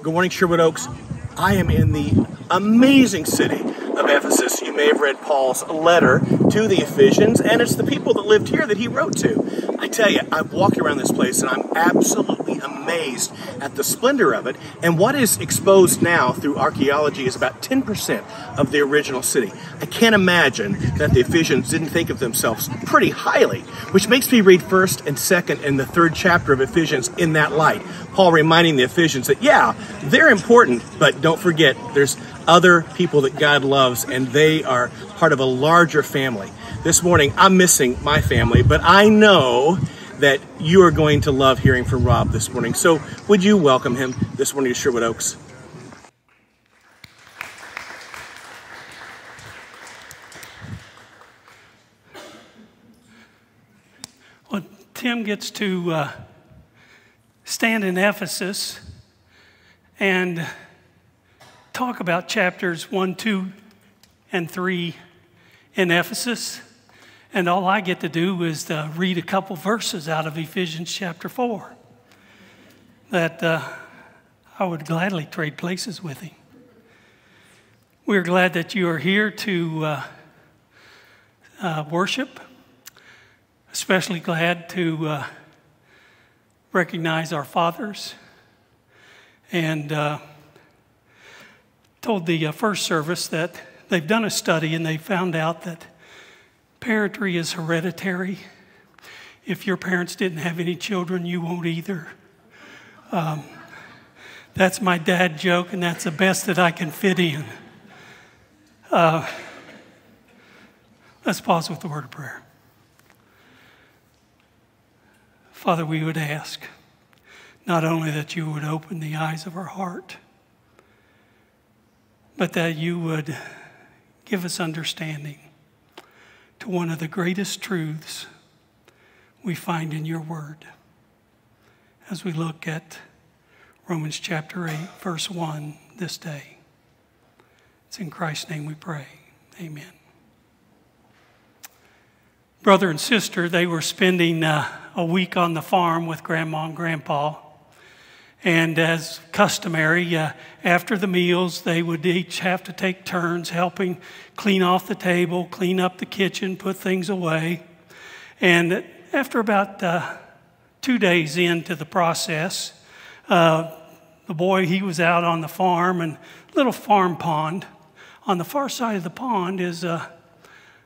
Good morning, Sherwood Oaks. I am in the amazing city of Ephesus. You may have read Paul's letter to the Ephesians, and it's the people that lived here that he wrote to. I tell you, I've walked around this place and I'm absolutely amazed at the splendor of it. And what is exposed now through archaeology is about 10% of the original city. I can't imagine that the Ephesians didn't think of themselves pretty highly, which makes me read first and second and the third chapter of Ephesians in that light. Paul reminding the Ephesians that, yeah, they're important, but don't forget there's other people that God loves and they are part of a larger family. This morning, I'm missing my family, but I know that you are going to love hearing from Rob this morning. So, would you welcome him this morning to Sherwood Oaks? Well, Tim gets to uh, stand in Ephesus and talk about chapters 1, 2, and 3 in Ephesus. And all I get to do is read a couple verses out of Ephesians chapter 4 that uh, I would gladly trade places with him. We're glad that you are here to uh, uh, worship especially glad to uh, recognize our fathers and uh, told the first service that they've done a study and they found out that parentry is hereditary. If your parents didn't have any children, you won't either. Um, that's my dad joke, and that's the best that I can fit in. Uh, let's pause with the word of prayer. Father, we would ask not only that you would open the eyes of our heart, but that you would give us understanding to one of the greatest truths we find in your word. As we look at Romans chapter 8, verse 1 this day. It's in Christ's name we pray. Amen. Brother and sister, they were spending uh, a week on the farm with grandma and grandpa. And as customary, uh, after the meals, they would each have to take turns helping clean off the table, clean up the kitchen, put things away. And after about uh, two days into the process, uh, the boy, he was out on the farm and little farm pond. On the far side of the pond is a,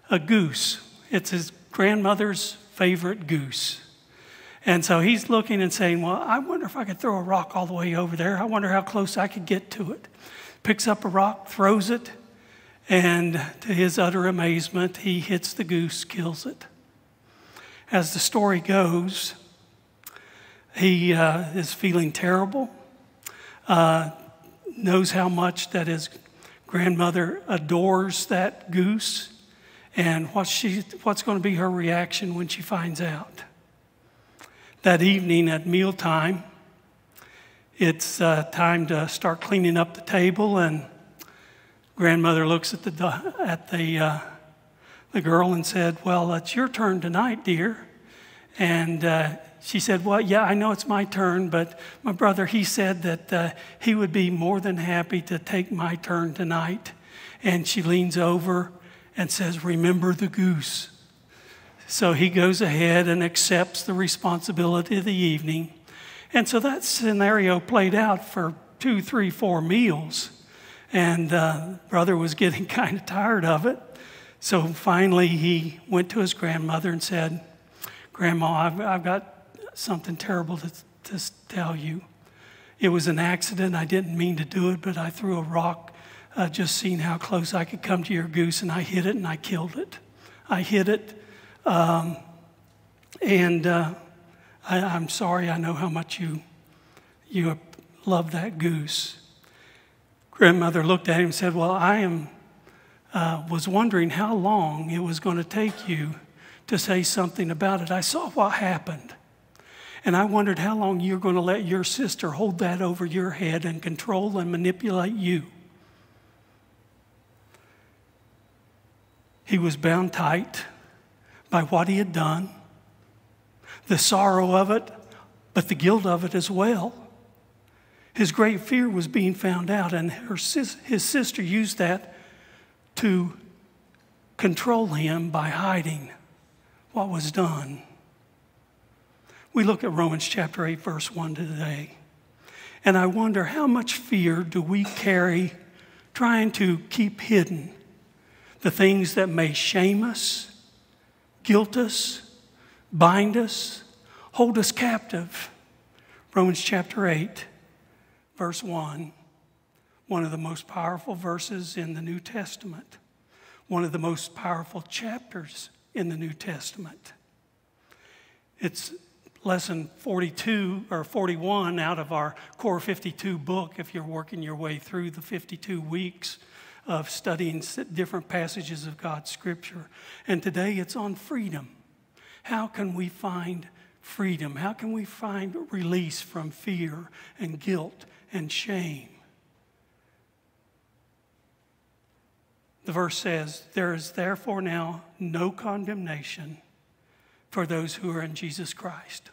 a goose. It's his grandmother's favorite goose. And so he's looking and saying, Well, I wonder if I could throw a rock all the way over there. I wonder how close I could get to it. Picks up a rock, throws it, and to his utter amazement, he hits the goose, kills it. As the story goes, he uh, is feeling terrible, uh, knows how much that his grandmother adores that goose, and what she, what's going to be her reaction when she finds out that evening at mealtime, it's uh, time to start cleaning up the table, and grandmother looks at the at the uh, the girl and said, "Well, it's your turn tonight, dear." And uh, she said, "Well, yeah, I know it's my turn, but my brother he said that uh, he would be more than happy to take my turn tonight." And she leans over and says, "Remember the goose." So he goes ahead and accepts the responsibility of the evening. And so that scenario played out for two, three, four meals. And uh, brother was getting kind of tired of it. So finally, he went to his grandmother and said, Grandma, I've, I've got something terrible to, to tell you. It was an accident. I didn't mean to do it, but I threw a rock, uh, just seeing how close I could come to your goose, and I hit it and I killed it. I hit it um, and uh, I, am sorry, I know how much you, you love that goose. Grandmother looked at him and said, Well, I am, uh, was wondering how long it was going to take you to say something about it. I saw what happened. And I wondered how long you're going to let your sister hold that over your head and control and manipulate you. He was bound tight by what he had done, the sorrow of it, but the guilt of it as well. His great fear was being found out, and her his sister used that to control him by hiding what was done. We look at Romans chapter 8, verse 1 today, and I wonder how much fear do we carry trying to keep hidden the things that may shame us, guilt us, bind us, hold us captive. Romans chapter 8, verse 1, one of the most powerful verses in the New Testament, one of the most powerful chapters in the New Testament. It's lesson 42 or 41 out of our Core 52 book, if you're working your way through the 52 weeks of studying different passages of God's Scripture. And today it's on freedom. How can we find freedom? How can we find release from fear and guilt and shame? The verse says, There is therefore now no condemnation for those who are in Jesus Christ.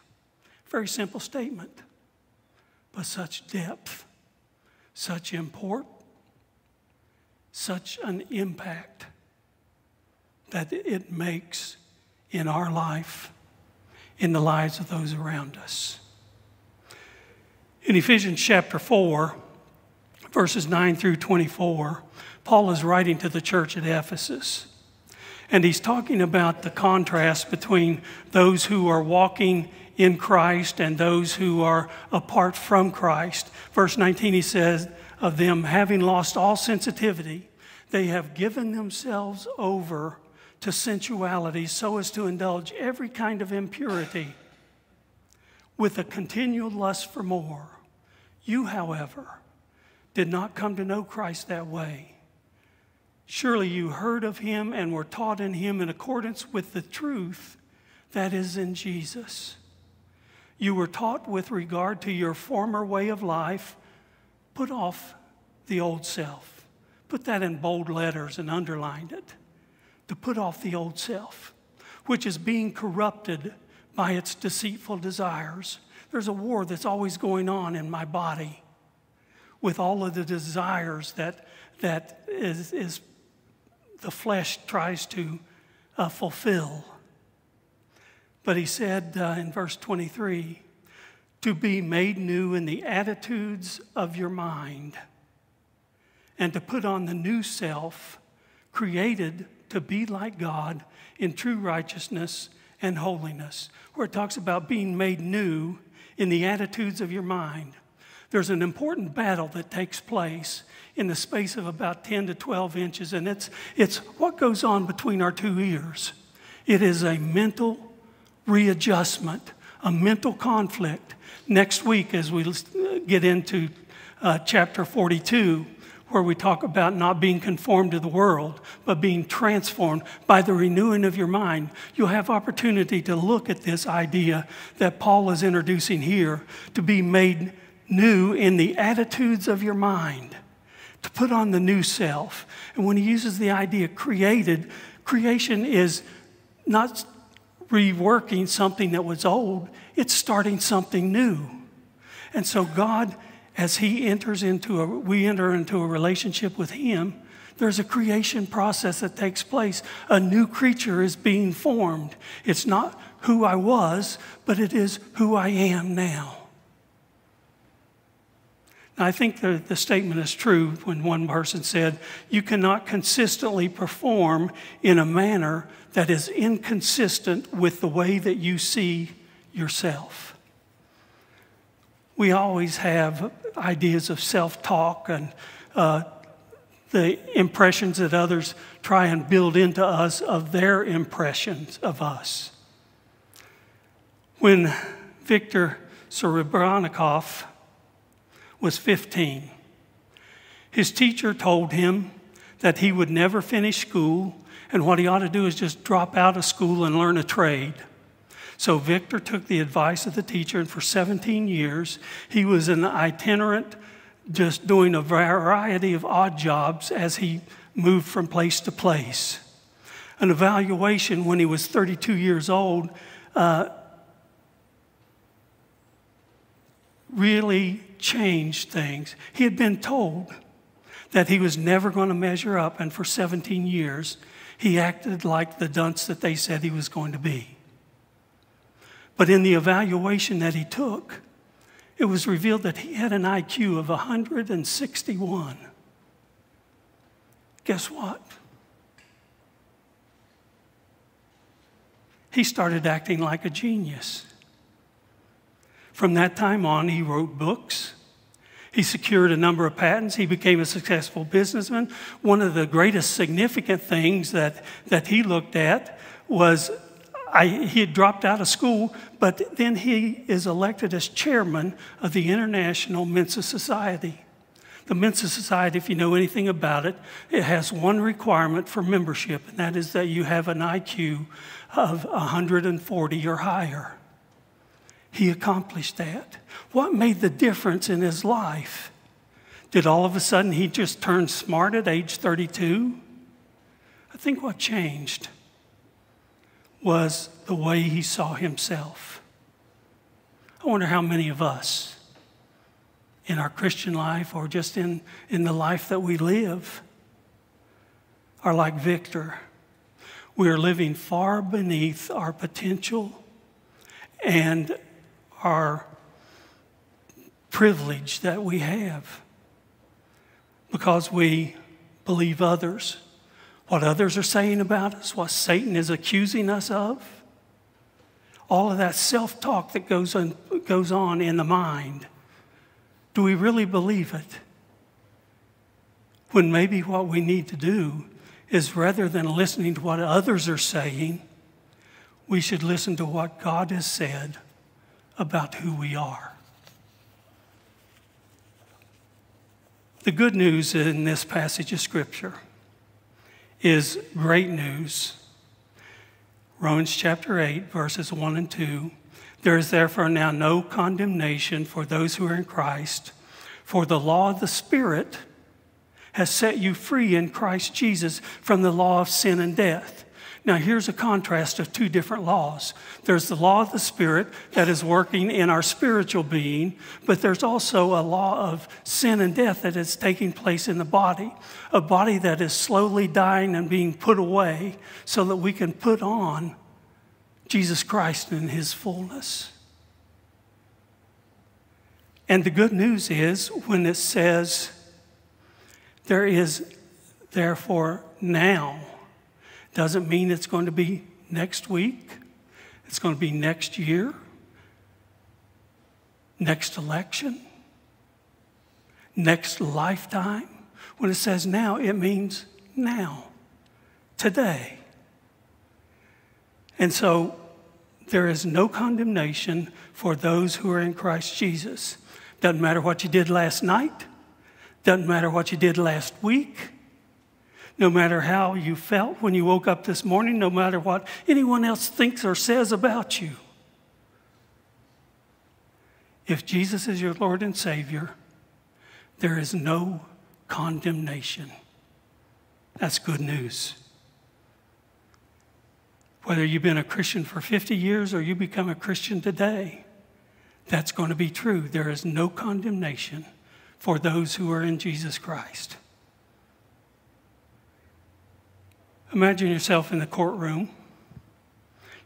Very simple statement, but such depth, such import, such an impact that it makes in our life, in the lives of those around us. In Ephesians chapter 4, verses 9 through 24, Paul is writing to the church at Ephesus. And he's talking about the contrast between those who are walking in Christ and those who are apart from Christ. Verse 19, he says, of them having lost all sensitivity, they have given themselves over to sensuality so as to indulge every kind of impurity with a continual lust for more. You, however, did not come to know Christ that way. Surely you heard of him and were taught in him in accordance with the truth that is in Jesus. You were taught with regard to your former way of life, put off the old self. Put that in bold letters and underlined it. To put off the old self, which is being corrupted by its deceitful desires. There's a war that's always going on in my body with all of the desires that, that is, is the flesh tries to uh, fulfill. But he said uh, in verse 23 to be made new in the attitudes of your mind, and to put on the new self, created to be like God in true righteousness and holiness, where it talks about being made new in the attitudes of your mind. There's an important battle that takes place in the space of about 10 to 12 inches, and it's, it's what goes on between our two ears. It is a mental readjustment, a mental conflict. Next week, as we get into uh, chapter 42, where we talk about not being conformed to the world, but being transformed by the renewing of your mind, you'll have opportunity to look at this idea that Paul is introducing here to be made new in the attitudes of your mind to put on the new self. And when he uses the idea created, creation is not reworking something that was old, it's starting something new. And so God, as he enters into a, we enter into a relationship with him, there's a creation process that takes place. A new creature is being formed. It's not who I was, but it is who I am now. I think the, the statement is true when one person said, You cannot consistently perform in a manner that is inconsistent with the way that you see yourself. We always have ideas of self talk and uh, the impressions that others try and build into us of their impressions of us. When Victor Serebriakoff was 15. His teacher told him that he would never finish school and what he ought to do is just drop out of school and learn a trade. So Victor took the advice of the teacher, and for 17 years, he was an itinerant, just doing a variety of odd jobs as he moved from place to place. An evaluation when he was 32 years old uh, really changed things. He had been told that he was never going to measure up, and for 17 years, he acted like the dunce that they said he was going to be. But in the evaluation that he took, it was revealed that he had an IQ of 161. Guess what? He started acting like a genius. From that time on, he wrote books. He secured a number of patents. He became a successful businessman. One of the greatest significant things that, that he looked at was I, he had dropped out of school, but then he is elected as chairman of the International Mensa Society. The Mensa Society, if you know anything about it, it has one requirement for membership, and that is that you have an IQ of 140 or higher. He accomplished that. What made the difference in his life? Did all of a sudden he just turn smart at age 32? I think what changed was the way he saw himself. I wonder how many of us in our Christian life or just in, in the life that we live are like Victor. We are living far beneath our potential and our privilege that we have because we believe others what others are saying about us, what Satan is accusing us of, all of that self talk that goes on, goes on in the mind. Do we really believe it? When maybe what we need to do is rather than listening to what others are saying, we should listen to what God has said about who we are. The good news in this passage of Scripture is great news. Romans chapter 8, verses 1 and 2. There is therefore now no condemnation for those who are in Christ, for the law of the Spirit has set you free in Christ Jesus from the law of sin and death. Now, here's a contrast of two different laws. There's the law of the Spirit that is working in our spiritual being, but there's also a law of sin and death that is taking place in the body, a body that is slowly dying and being put away so that we can put on Jesus Christ in his fullness. And the good news is when it says, there is therefore now doesn't mean it's going to be next week, it's going to be next year, next election, next lifetime. When it says now, it means now, today. And so there is no condemnation for those who are in Christ Jesus. Doesn't matter what you did last night, doesn't matter what you did last week no matter how you felt when you woke up this morning, no matter what anyone else thinks or says about you. If Jesus is your Lord and Savior, there is no condemnation. That's good news. Whether you've been a Christian for 50 years or you become a Christian today, that's going to be true. There is no condemnation for those who are in Jesus Christ. Imagine yourself in the courtroom.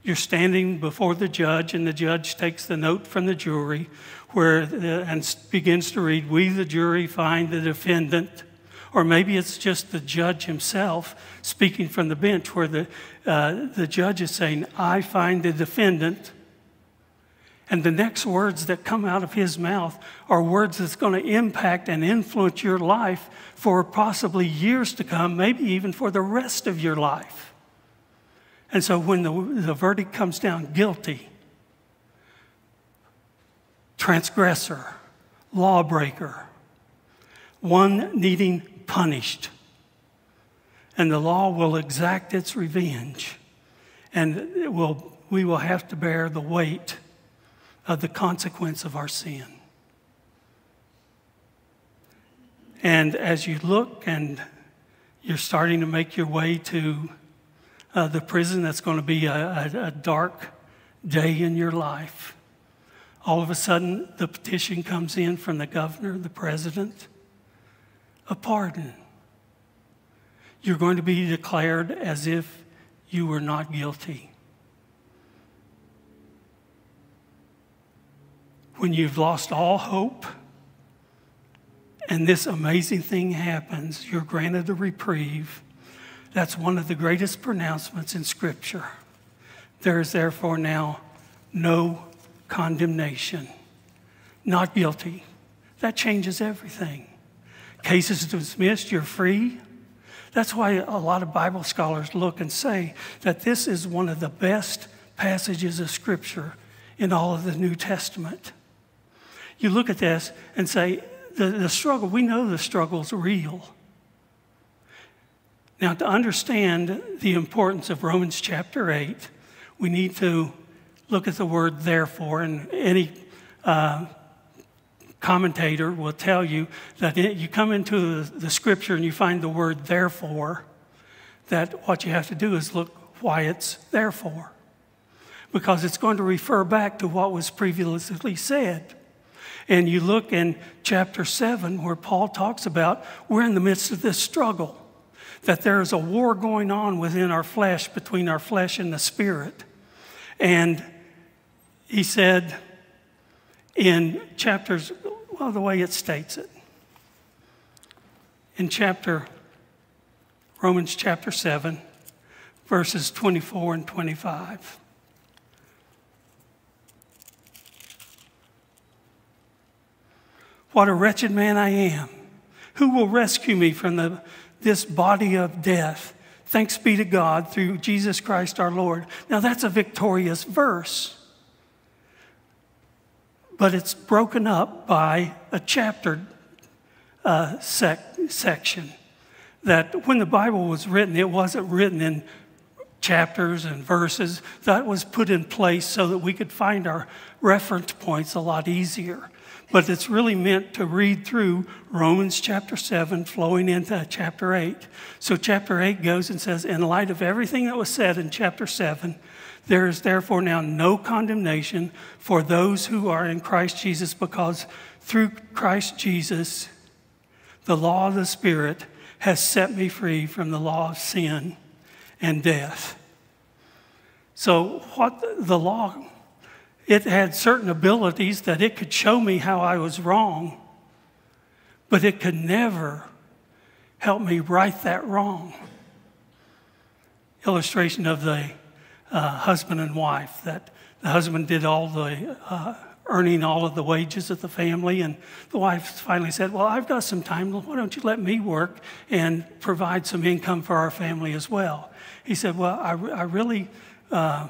You're standing before the judge, and the judge takes the note from the jury where, uh, and begins to read, We, the jury, find the defendant. Or maybe it's just the judge himself speaking from the bench where the, uh, the judge is saying, I find the defendant and the next words that come out of his mouth are words that's going to impact and influence your life for possibly years to come, maybe even for the rest of your life. And so when the, the verdict comes down guilty, transgressor, lawbreaker, one needing punished, and the law will exact its revenge, and will, we will have to bear the weight of the consequence of our sin. And as you look and you're starting to make your way to uh, the prison, that's going to be a, a, a dark day in your life. all of a sudden the petition comes in from the governor, the president, a pardon. You're going to be declared as if you were not guilty. When you've lost all hope and this amazing thing happens, you're granted a reprieve. That's one of the greatest pronouncements in Scripture. There is therefore now no condemnation, not guilty. That changes everything. Case is dismissed, you're free. That's why a lot of Bible scholars look and say that this is one of the best passages of Scripture in all of the New Testament. You look at this and say, the, the struggle, we know the struggle's real. Now, to understand the importance of Romans chapter 8, we need to look at the word therefore, and any uh, commentator will tell you that you come into the, the scripture and you find the word therefore, that what you have to do is look why it's therefore. Because it's going to refer back to what was previously said. And you look in chapter 7 where Paul talks about we're in the midst of this struggle, that there is a war going on within our flesh, between our flesh and the spirit. And he said in chapters well, the way it states it. In chapter, Romans chapter 7, verses 24 and 25. What a wretched man I am. Who will rescue me from the, this body of death? Thanks be to God through Jesus Christ our Lord. Now, that's a victorious verse but it's broken up by a chapter uh, sec- section. That when the Bible was written, it wasn't written in chapters and verses. That was put in place so that we could find our reference points a lot easier. But it's really meant to read through Romans chapter 7, flowing into chapter 8. So, chapter 8 goes and says, In light of everything that was said in chapter 7, there is therefore now no condemnation for those who are in Christ Jesus, because through Christ Jesus, the law of the Spirit has set me free from the law of sin and death. So, what the law, it had certain abilities that it could show me how I was wrong, but it could never help me right that wrong. Illustration of the uh, husband and wife, that the husband did all the uh, earning all of the wages of the family. And the wife finally said, Well, I've got some time. Why don't you let me work and provide some income for our family as well? He said, Well, I, I really uh,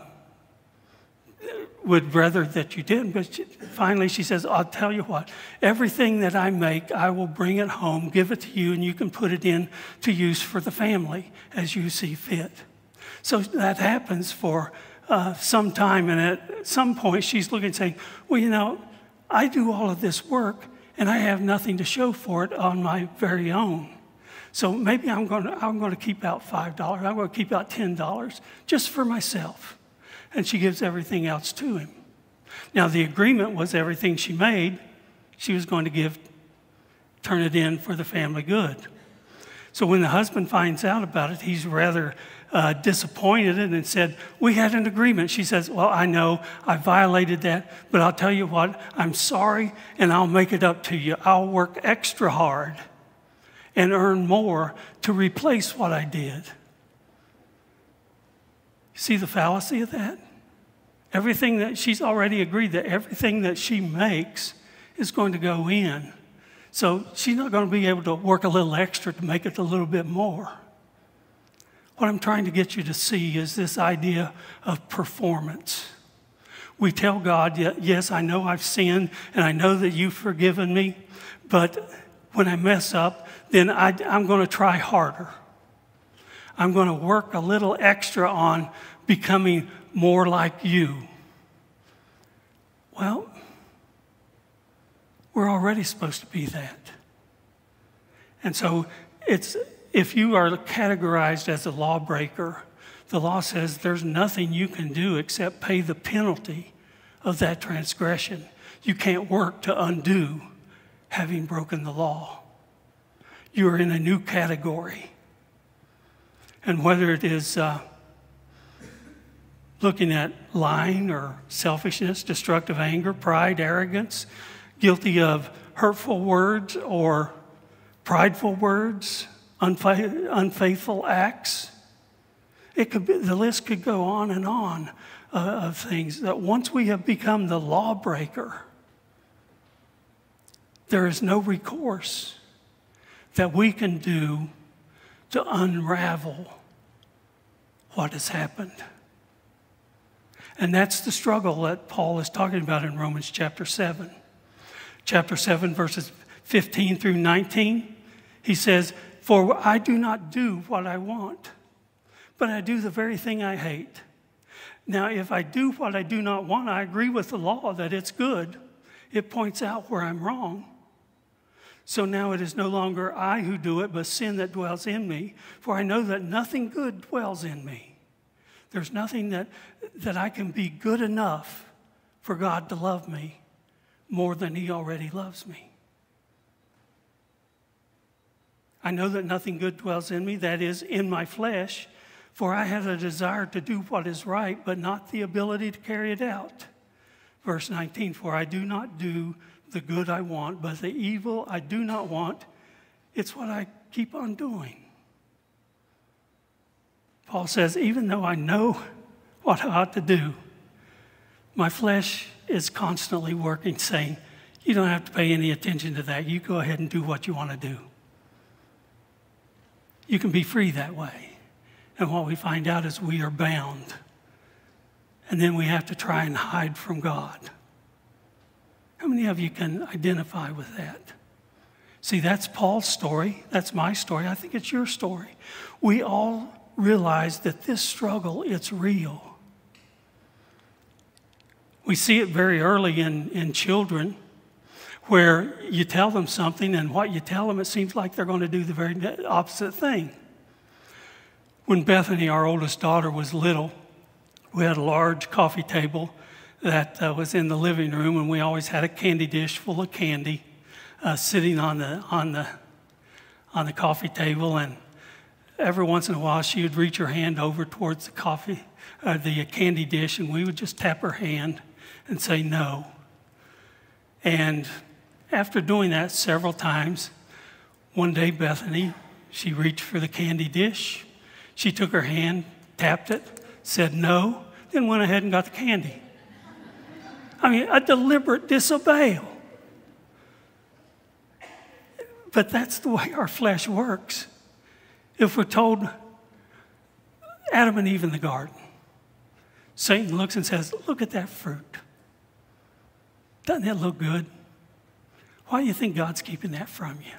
would rather that you didn't. But she, finally, she says, I'll tell you what, everything that I make, I will bring it home, give it to you, and you can put it in to use for the family as you see fit. So that happens for uh, some time, and at some point she's looking and saying, Well, you know, I do all of this work and I have nothing to show for it on my very own. So maybe I'm going to, I'm going to keep out $5. I'm going to keep out $10 just for myself. And she gives everything else to him. Now, the agreement was everything she made, she was going to give, turn it in for the family good. So when the husband finds out about it, he's rather uh, disappointed and said, We had an agreement. She says, Well, I know I violated that, but I'll tell you what, I'm sorry and I'll make it up to you. I'll work extra hard and earn more to replace what I did. See the fallacy of that? Everything that she's already agreed that everything that she makes is going to go in. So she's not going to be able to work a little extra to make it a little bit more. What I'm trying to get you to see is this idea of performance. We tell God, Yes, I know I've sinned and I know that you've forgiven me, but when I mess up, then I, am going to try harder. I'm going to work a little extra on becoming more like you. Well, we're already supposed to be that. And so it's if you are categorized as a lawbreaker, the law says there's nothing you can do except pay the penalty of that transgression. You can't work to undo having broken the law. You're in a new category. And whether it is uh, looking at lying or selfishness, destructive anger, pride, arrogance, guilty of hurtful words or prideful words, unfaithful acts. It could be, the list could go on and on uh, of things that once we have become the lawbreaker, there is no recourse that we can do to unravel what has happened. And that's the struggle that Paul is talking about in Romans chapter 7. Chapter 7, verses 15 through 19, he says, For I do not do what I want, but I do the very thing I hate. Now, if I do what I do not want, I agree with the law that it's good. It points out where I'm wrong. So now it is no longer I who do it, but sin that dwells in me. For I know that nothing good dwells in me. There's nothing that, that I can be good enough for God to love me more than He already loves me. I know that nothing good dwells in me, that is, in my flesh, for I have a desire to do what is right, but not the ability to carry it out. Verse 19 For I do not do the good I want, but the evil I do not want, it's what I keep on doing. Paul says, even though I know what I ought to do, my flesh is constantly working, saying, You don't have to pay any attention to that. You go ahead and do what you want to do. You can be free that way. And what we find out is we are bound. And then we have to try and hide from God. How many of you can identify with that? See, that's Paul's story. That's my story. I think it's your story. We all realize that this struggle, it's real. We see it very early in, in children where you tell them something and what you tell them, it seems like they're going to do the very opposite thing. When Bethany, our oldest daughter, was little, we had a large coffee table that uh, was in the living room, and we always had a candy dish full of candy uh, sitting on the, on, the, on the coffee table. And every once in a while, she would reach her hand over towards the coffee, uh, the candy dish, and we would just tap her hand and say no. And after doing that several times, one day Bethany, she reached for the candy dish. She took her hand, tapped it, said no, then went ahead and got the candy. I mean, a deliberate disobeyal. But that's the way our flesh works. If we're told Adam and Eve in the garden, Satan looks and says, Look at that fruit. Doesn't it look good? Why do you think God's keeping that from you?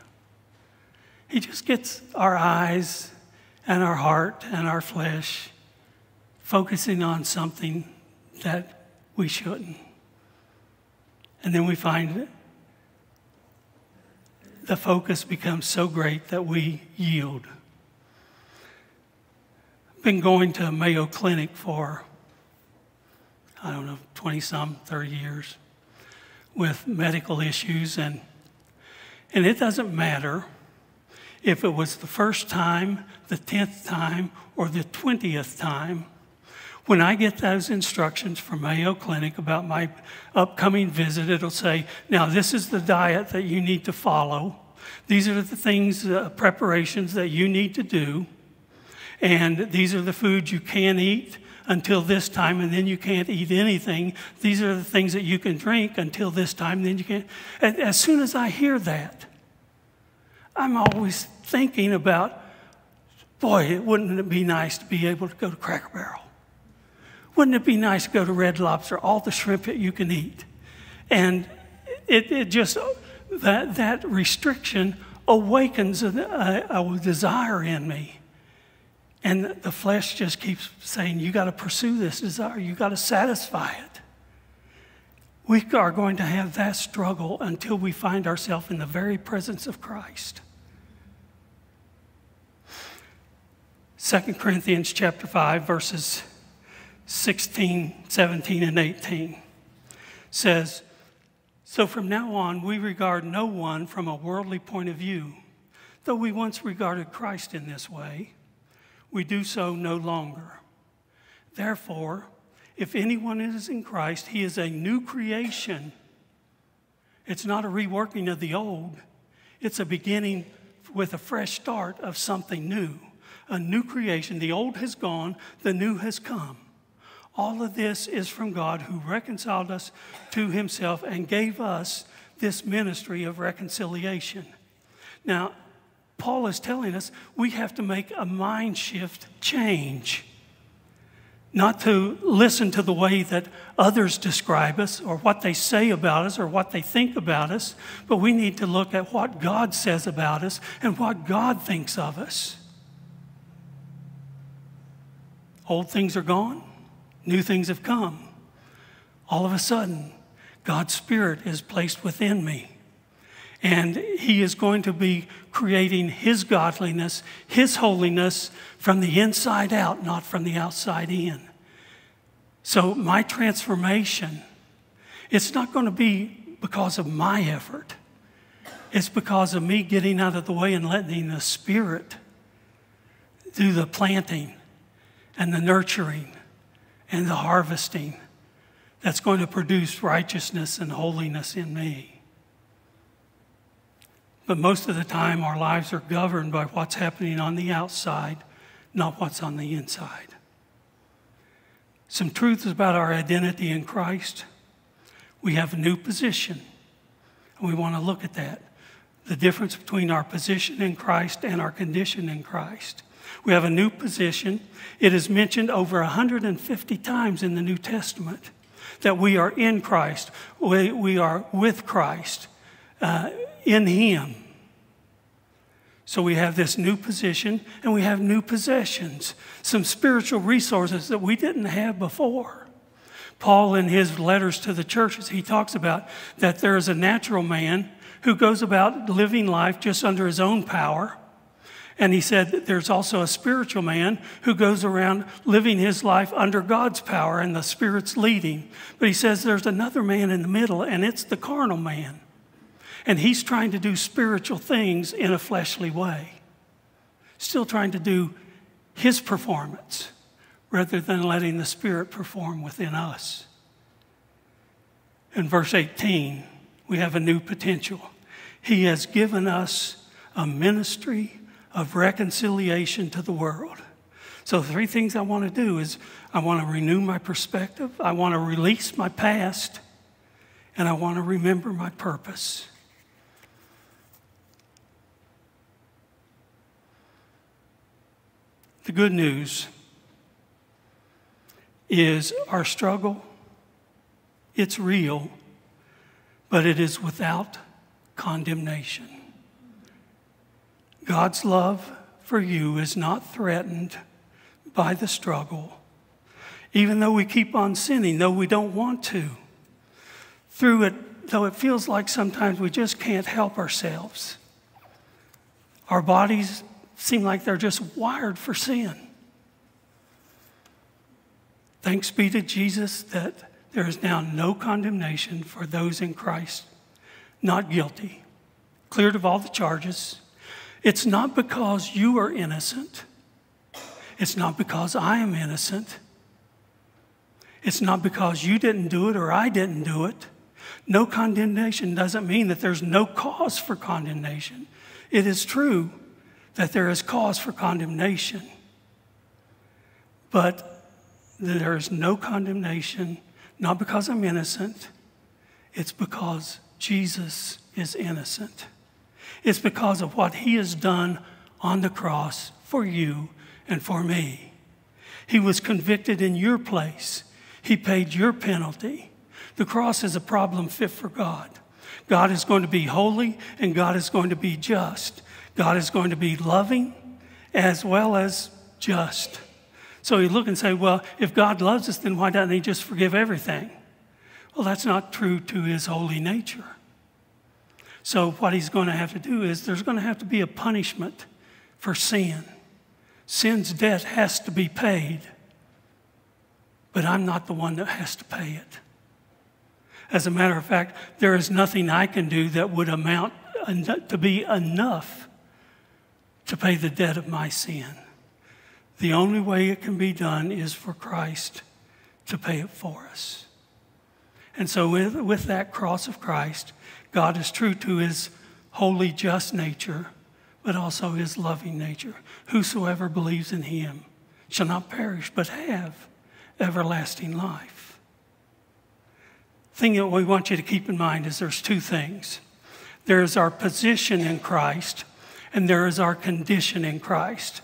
He just gets our eyes and our heart and our flesh focusing on something that we shouldn't. And then we find the focus becomes so great that we yield. Been going to Mayo Clinic for, I don't know, 20 some, 30 years with medical issues, and, and it doesn't matter if it was the first time, the 10th time, or the 20th time when I get those instructions from Mayo Clinic about my upcoming visit, it'll say, now this is the diet that you need to follow. These are the things, uh, preparations that you need to do. And these are the foods you can eat until this time, and then you can't eat anything. These are the things that you can drink until this time, then you can't. As soon as I hear that, I'm always thinking about, boy, wouldn't it be nice to be able to go to Cracker Barrel? Wouldn't it be nice to go to Red Lobster, all the shrimp that you can eat? And it, it just, that, that restriction awakens a, a, a desire in me. And the flesh just keeps saying, you got to pursue this desire, you got to satisfy it. We are going to have that struggle until we find ourselves in the very presence of Christ. 2 Corinthians chapter 5 verses 16, 17, and 18 says, So from now on, we regard no one from a worldly point of view. Though we once regarded Christ in this way, we do so no longer. Therefore, if anyone is in Christ, he is a new creation. It's not a reworking of the old, it's a beginning with a fresh start of something new, a new creation. The old has gone, the new has come. All of this is from God who reconciled us to himself and gave us this ministry of reconciliation. Now, Paul is telling us we have to make a mind shift change. Not to listen to the way that others describe us or what they say about us or what they think about us, but we need to look at what God says about us and what God thinks of us. Old things are gone, new things have come. All of a sudden, God's Spirit is placed within me. And he is going to be creating his godliness, his holiness from the inside out, not from the outside in. So, my transformation, it's not going to be because of my effort. It's because of me getting out of the way and letting the Spirit do the planting and the nurturing and the harvesting that's going to produce righteousness and holiness in me. But most of the time, our lives are governed by what's happening on the outside, not what's on the inside. Some truths about our identity in Christ. We have a new position, and we want to look at that. The difference between our position in Christ and our condition in Christ. We have a new position. It is mentioned over 150 times in the New Testament that we are in Christ, we, we are with Christ. Uh, in Him. So we have this new position and we have new possessions, some spiritual resources that we didn't have before. Paul, in his letters to the churches, he talks about that there is a natural man who goes about living life just under his own power. And he said that there's also a spiritual man who goes around living his life under God's power and the Spirit's leading. But he says there's another man in the middle, and it's the carnal man. And he's trying to do spiritual things in a fleshly way, still trying to do his performance rather than letting the Spirit perform within us. In verse 18, we have a new potential. He has given us a ministry of reconciliation to the world. So, three things I want to do is I want to renew my perspective, I want to release my past, and I want to remember my purpose. The good news is our struggle, it's real, but it is without condemnation. God's love for you is not threatened by the struggle, even though we keep on sinning, though we don't want to. Through it, though it feels like sometimes we just can't help ourselves. Our bodies seem like they're just wired for sin. Thanks be to Jesus that there is now no condemnation for those in Christ, not guilty, cleared of all the charges. It's not because you are innocent. It's not because I am innocent. It's not because you didn't do it or I didn't do it. No condemnation doesn't mean that there's no cause for condemnation. It is true that there is cause for condemnation, but there is no condemnation, not because I'm innocent, it's because Jesus is innocent. It's because of what he has done on the cross for you and for me. He was convicted in your place, he paid your penalty. The cross is a problem fit for God. God is going to be holy and God is going to be just. God is going to be loving as well as just. So you look and say, well, if God loves us, then why doesn't He just forgive everything? Well, that's not true to His holy nature. So what He's going to have to do is there's going to have to be a punishment for sin. Sin's debt has to be paid, but I'm not the one that has to pay it. As a matter of fact, there is nothing I can do that would amount to be enough to pay the debt of my sin. The only way it can be done is for Christ to pay it for us. And so, with, with that cross of Christ, God is true to his holy, just nature, but also his loving nature. Whosoever believes in him shall not perish, but have everlasting life. Thing that we want you to keep in mind is there's two things there is our position in Christ, and there is our condition in Christ.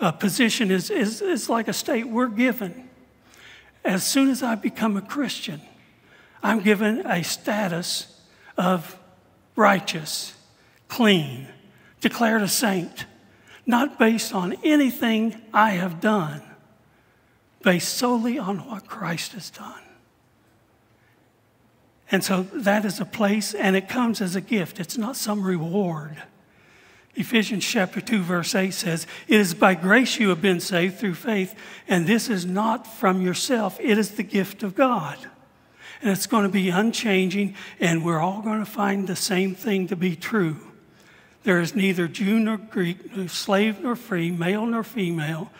A position is, is, is like a state we're given. As soon as I become a Christian, I'm given a status of righteous, clean, declared a saint, not based on anything I have done, based solely on what Christ has done. And so that is a place, and it comes as a gift. It's not some reward. Ephesians chapter 2, verse 8 says, It is by grace you have been saved through faith, and this is not from yourself, it is the gift of God. And it's going to be unchanging, and we're all going to find the same thing to be true. There is neither Jew nor Greek, nor slave nor free, male nor female,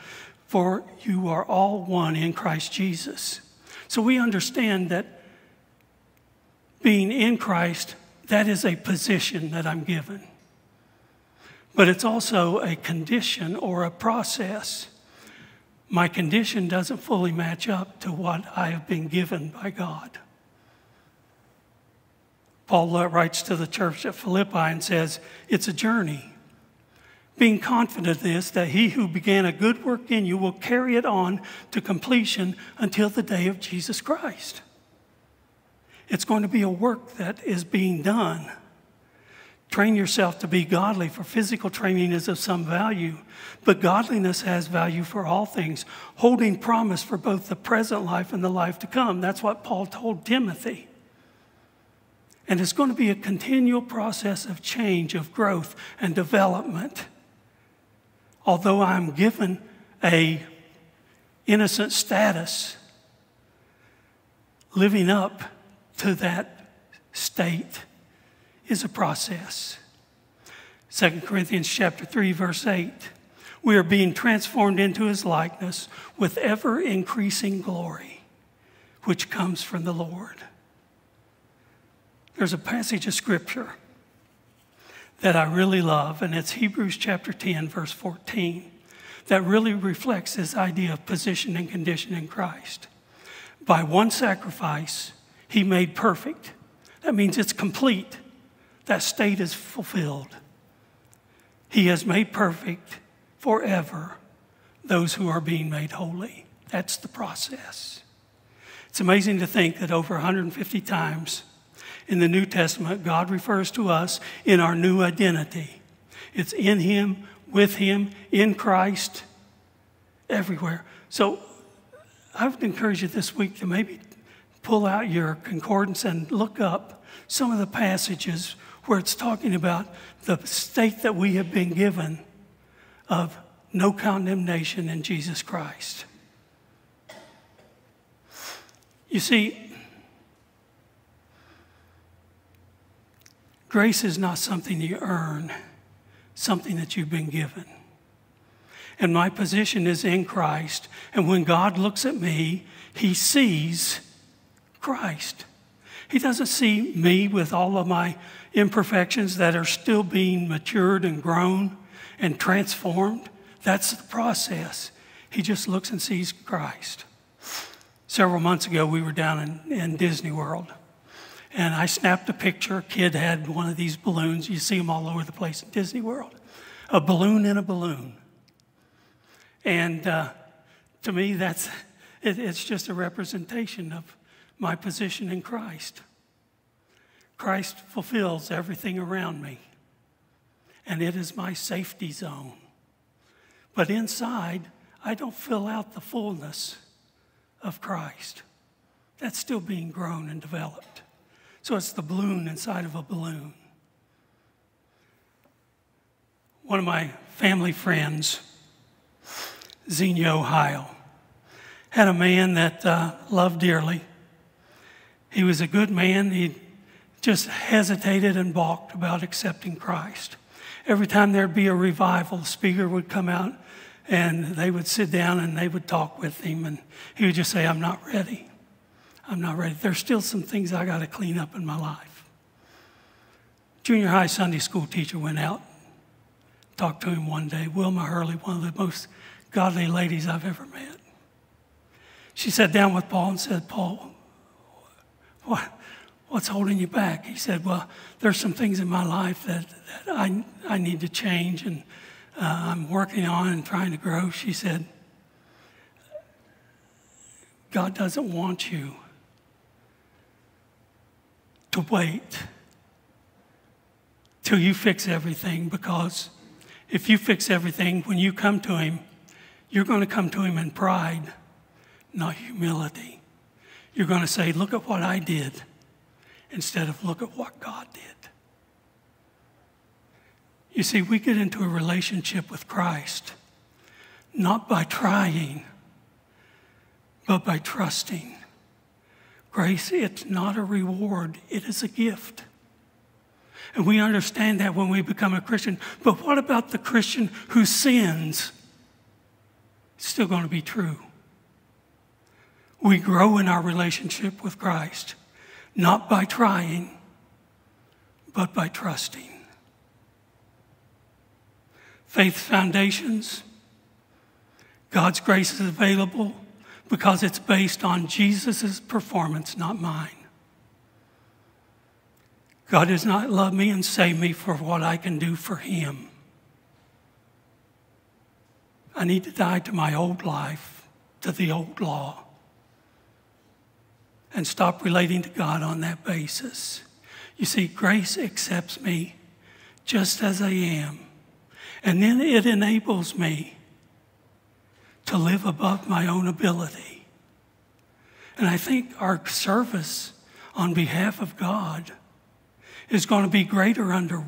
for you are all one in Christ Jesus. So we understand that being in Christ, that is a position that I'm given but it's also a condition or a process. My condition doesn't fully match up to what I have been given by God. Paul writes to the church at Philippi and says, It's a journey. Being confident of this, that he who began a good work in you will carry it on to completion until the day of Jesus Christ. It's going to be a work that is being done. Train yourself to be godly, for physical training is of some value, but godliness has value for all things, holding promise for both the present life and the life to come. That's what Paul told Timothy. And it's going to be a continual process of change, of growth, and development. Although I'm given a innocent status, living up to that state is a process. 2 Corinthians chapter 3 verse 8. We are being transformed into his likeness with ever increasing glory which comes from the Lord. There's a passage of scripture that I really love and it's Hebrews chapter 10 verse 14 that really reflects this idea of position and condition in Christ. By one sacrifice, he made perfect. That means it's complete that state is fulfilled. He has made perfect forever those who are being made holy. That's the process. It's amazing to think that over 150 times in the New Testament, God refers to us in our new identity. It's in Him, with Him, in Christ, everywhere. So I would encourage you this week to maybe pull out your concordance and look up some of the passages where it's talking about the state that we have been given of no condemnation in Jesus Christ. You see, grace is not something you earn, something that you've been given. And my position is in Christ. And when God looks at me, he sees Christ. He doesn't see me with all of my imperfections that are still being matured and grown and transformed. That's the process. He just looks and sees Christ. Several months ago, we were down in, in Disney World, and I snapped a picture. A kid had one of these balloons. You see them all over the place in Disney World. A balloon in a balloon. And uh, to me, that's it, it's just a representation of my position in Christ. Christ fulfills everything around me, and it is my safety zone. But inside, I don't fill out the fullness of Christ. That's still being grown and developed. So it's the balloon inside of a balloon. One of my family friends, Xenia, Ohio, had a man that uh, loved dearly He was a good man. He just hesitated and balked about accepting Christ. Every time there'd be a revival, the speaker would come out and they would sit down and they would talk with him, and he would just say, I'm not ready. I'm not ready. There's still some things I got to clean up in my life. Junior high Sunday school teacher went out, talked to him one day. Wilma Hurley, one of the most godly ladies I've ever met. She sat down with Paul and said, Paul, what, what's holding you back? He said, Well, there's some things in my life that, that I, I need to change and uh, I'm working on and trying to grow. She said, God doesn't want you to wait till you fix everything because if you fix everything, when you come to Him, you're going to come to Him in pride, not humility. You're going to say, Look at what I did, instead of look at what God did. You see, we get into a relationship with Christ not by trying, but by trusting. Grace, it's not a reward, it is a gift. And we understand that when we become a Christian. But what about the Christian who sins? It's still going to be true. We grow in our relationship with Christ, not by trying, but by trusting. Faith foundations. God's grace is available because it's based on Jesus' performance, not mine. God does not love me and save me for what I can do for Him. I need to die to my old life, to the old law, and stop relating to God on that basis. You see, grace accepts me just as I am, and then it enables me to live above my own ability. And I think our service on behalf of God is going to be greater under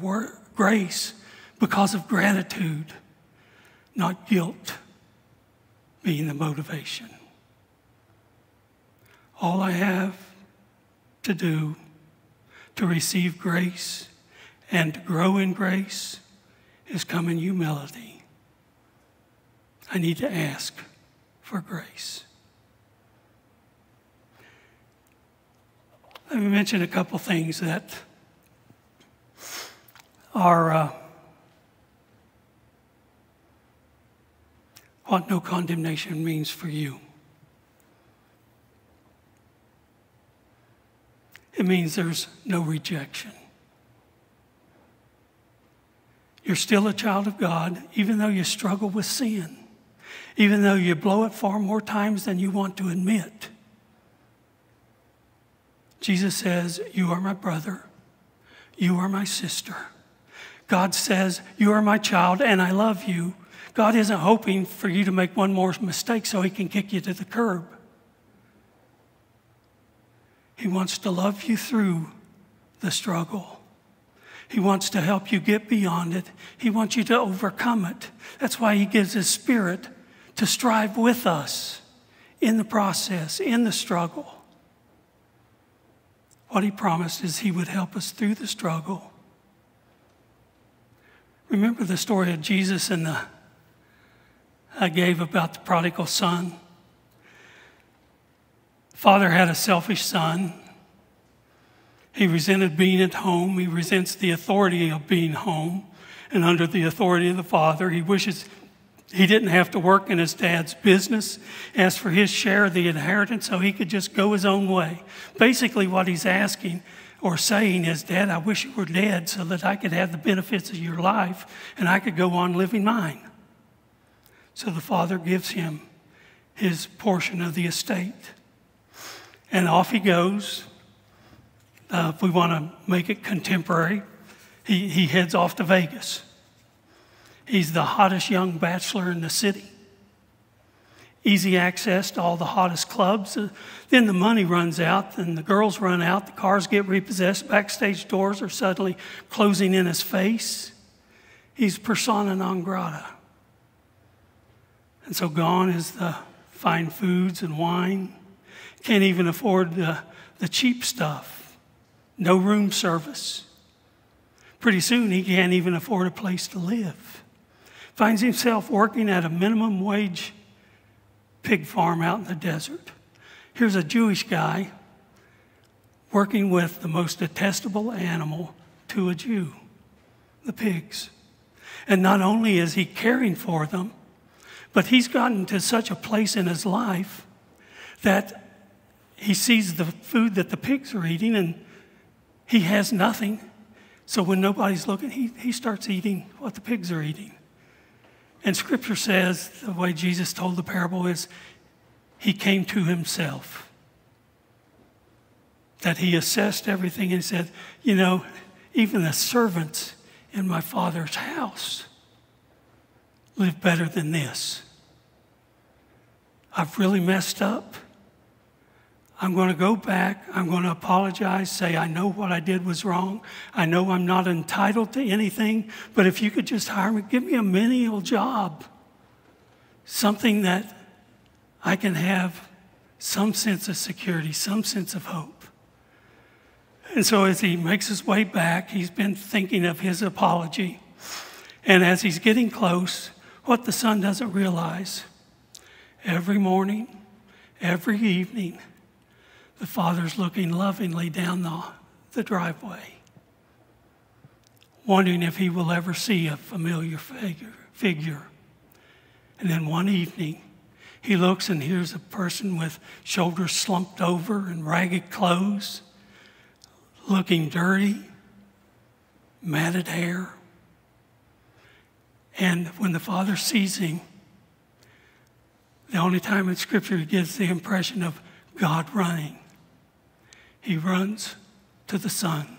grace because of gratitude, not guilt being the motivation. All I have to do to receive grace and to grow in grace is come in humility. I need to ask for grace. Let me mention a couple things that are uh, what no condemnation means for you. It means there's no rejection. You're still a child of God, even though you struggle with sin, even though you blow it far more times than you want to admit. Jesus says, You are my brother, you are my sister. God says, You are my child and I love you. God isn't hoping for you to make one more mistake so he can kick you to the curb. He wants to love you through the struggle. He wants to help you get beyond it. He wants you to overcome it. That's why He gives His Spirit to strive with us in the process, in the struggle. What He promised is He would help us through the struggle Remember the story of Jesus and the I gave about the prodigal son? Father had a selfish son. He resented being at home. He resents the authority of being home and under the authority of the father. He wishes he didn't have to work in his dad's business, ask for his share of the inheritance so he could just go his own way. Basically, what he's asking or saying is, Dad, I wish you were dead so that I could have the benefits of your life and I could go on living mine. So the father gives him his portion of the estate. And off he goes. Uh, if we want to make it contemporary, he, he heads off to Vegas. He's the hottest young bachelor in the city easy access to all the hottest clubs. Uh, then the money runs out, and the girls run out, the cars get repossessed, backstage doors are suddenly closing in his face. He's persona non grata. And so gone is the fine foods and wine, can't even afford the, the cheap stuff, no room service. Pretty soon, he can't even afford a place to live. Finds himself working at a minimum wage pig farm out in the desert. Here's a Jewish guy working with the most detestable animal to a Jew the pigs. And not only is he caring for them, but he's gotten to such a place in his life that he sees the food that the pigs are eating and he has nothing. So when nobody's looking, he, he starts eating what the pigs are eating. And scripture says the way Jesus told the parable is he came to himself. That he assessed everything and said, You know, even the servants in my father's house live better than this. I've really messed up. I'm going to go back. I'm going to apologize, say, I know what I did was wrong. I know I'm not entitled to anything, but if you could just hire me, give me a menial job, something that I can have some sense of security, some sense of hope. And so as he makes his way back, he's been thinking of his apology. And as he's getting close, what the son doesn't realize every morning, every evening, the father's looking lovingly down the, the driveway, wondering if he will ever see a familiar figure, figure. And then one evening, he looks and hears a person with shoulders slumped over and ragged clothes looking dirty, matted hair. And when the father sees him, the only time in Scripture he gives the impression of God running, he runs to the son.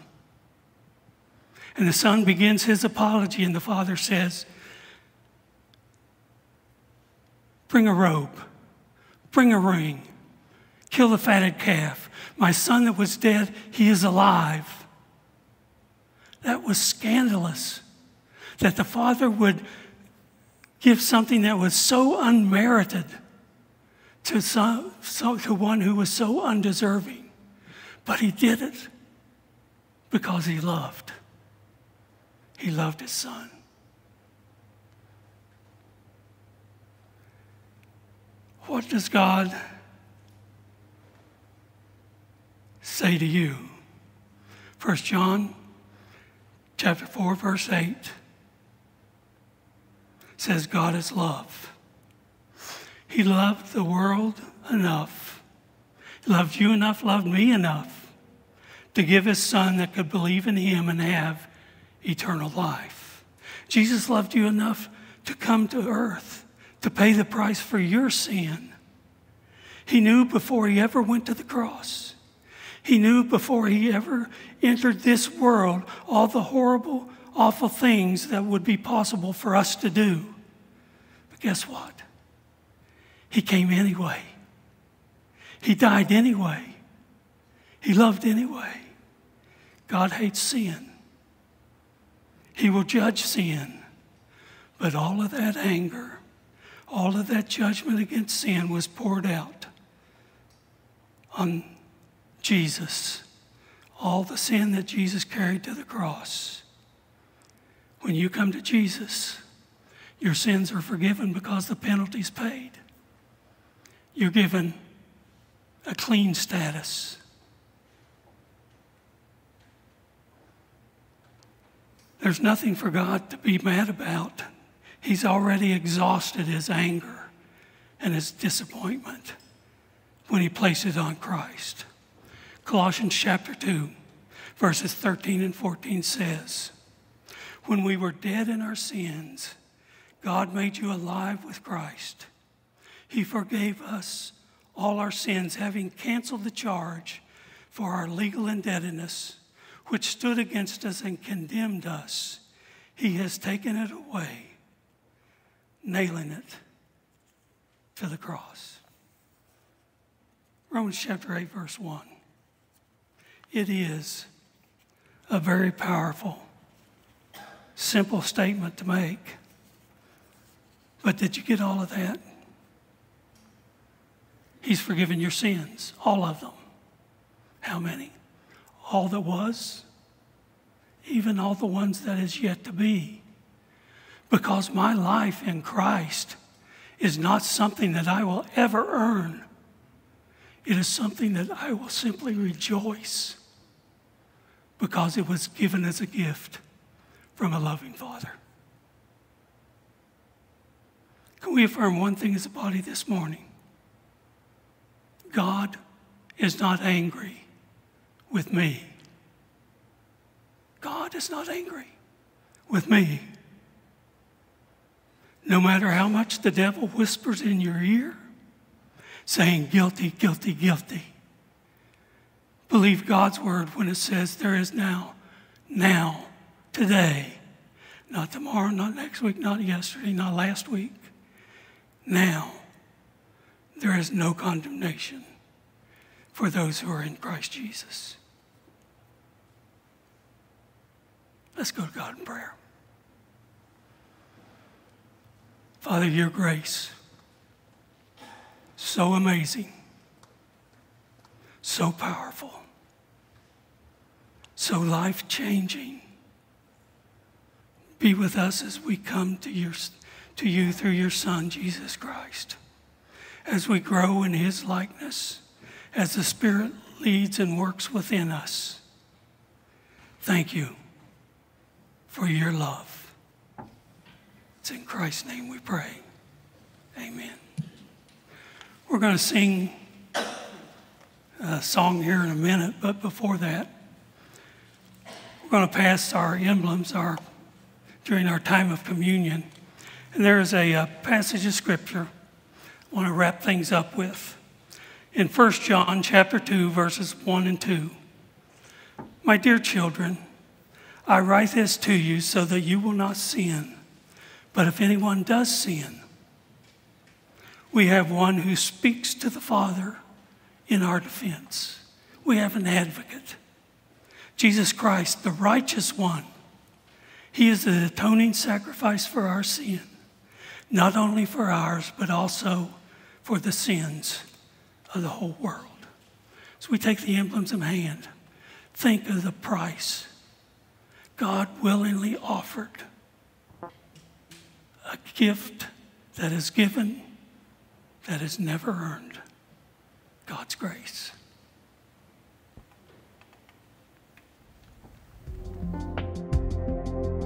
And the son begins his apology, and the father says, Bring a robe, bring a ring, kill the fatted calf. My son that was dead, he is alive. That was scandalous that the father would give something that was so unmerited to, some, so, to one who was so undeserving. But he did it because he loved. He loved his son. What does God say to you. 1 John chapter 4 verse 8 says God is love. He loved the world enough. Loved you enough, loved me enough to give his son that could believe in him and have eternal life. Jesus loved you enough to come to earth to pay the price for your sin. He knew before he ever went to the cross he knew before he ever entered this world all the horrible, awful things that would be possible for us to do. But guess what? He came anyway. He died anyway. He loved anyway. God hates sin. He will judge sin. But all of that anger, all of that judgment against sin was poured out on Jesus, all the sin that Jesus carried to the cross. When you come to Jesus, your sins are forgiven because the penalty's paid. You're given a clean status. There's nothing for God to be mad about. He's already exhausted his anger and his disappointment when he places on Christ. Colossians chapter 2, verses 13 and 14 says, When we were dead in our sins, God made you alive with Christ. He forgave us all our sins, having canceled the charge for our legal indebtedness, which stood against us and condemned us. He has taken it away, nailing it to the cross. Romans chapter 8, verse 1. It is a very powerful, simple statement to make. But did you get all of that? He's forgiven your sins, all of them. How many? All that was, even all the ones that is yet to be. Because my life in Christ is not something that I will ever earn. It is something that I will simply rejoice because it was given as a gift from a loving Father. Can we affirm one thing as a body this morning? God is not angry with me. God is not angry with me. No matter how much the devil whispers in your ear, saying, guilty, guilty, guilty, believe God's word when it says there is now, now, today, not tomorrow, not next week, not yesterday, not last week. Now, there is no condemnation for those who are in Christ Jesus. Let's go to God in prayer. Father, your grace, so amazing, so powerful, so life changing. Be with us as we come to, your, to you through your Son, Jesus Christ, as we grow in his likeness, as the Spirit leads and works within us. Thank you for your love. It's in Christ's name we pray. Amen. We're going to sing a song here in a minute, but before that, we're going to pass our emblems our, during our time of communion. And there is a, a passage of scripture want to wrap things up with. In 1 John chapter 2, verses 1 and 2. My dear children, I write this to you so that you will not sin. But if anyone does sin, we have one who speaks to the Father in our defense. We have an advocate, Jesus Christ, the righteous one. He is the atoning sacrifice for our sin, not only for ours, but also for the sins of the whole world. So we take the emblems in hand. Think of the price God willingly offered a gift that is given that is never earned God's grace.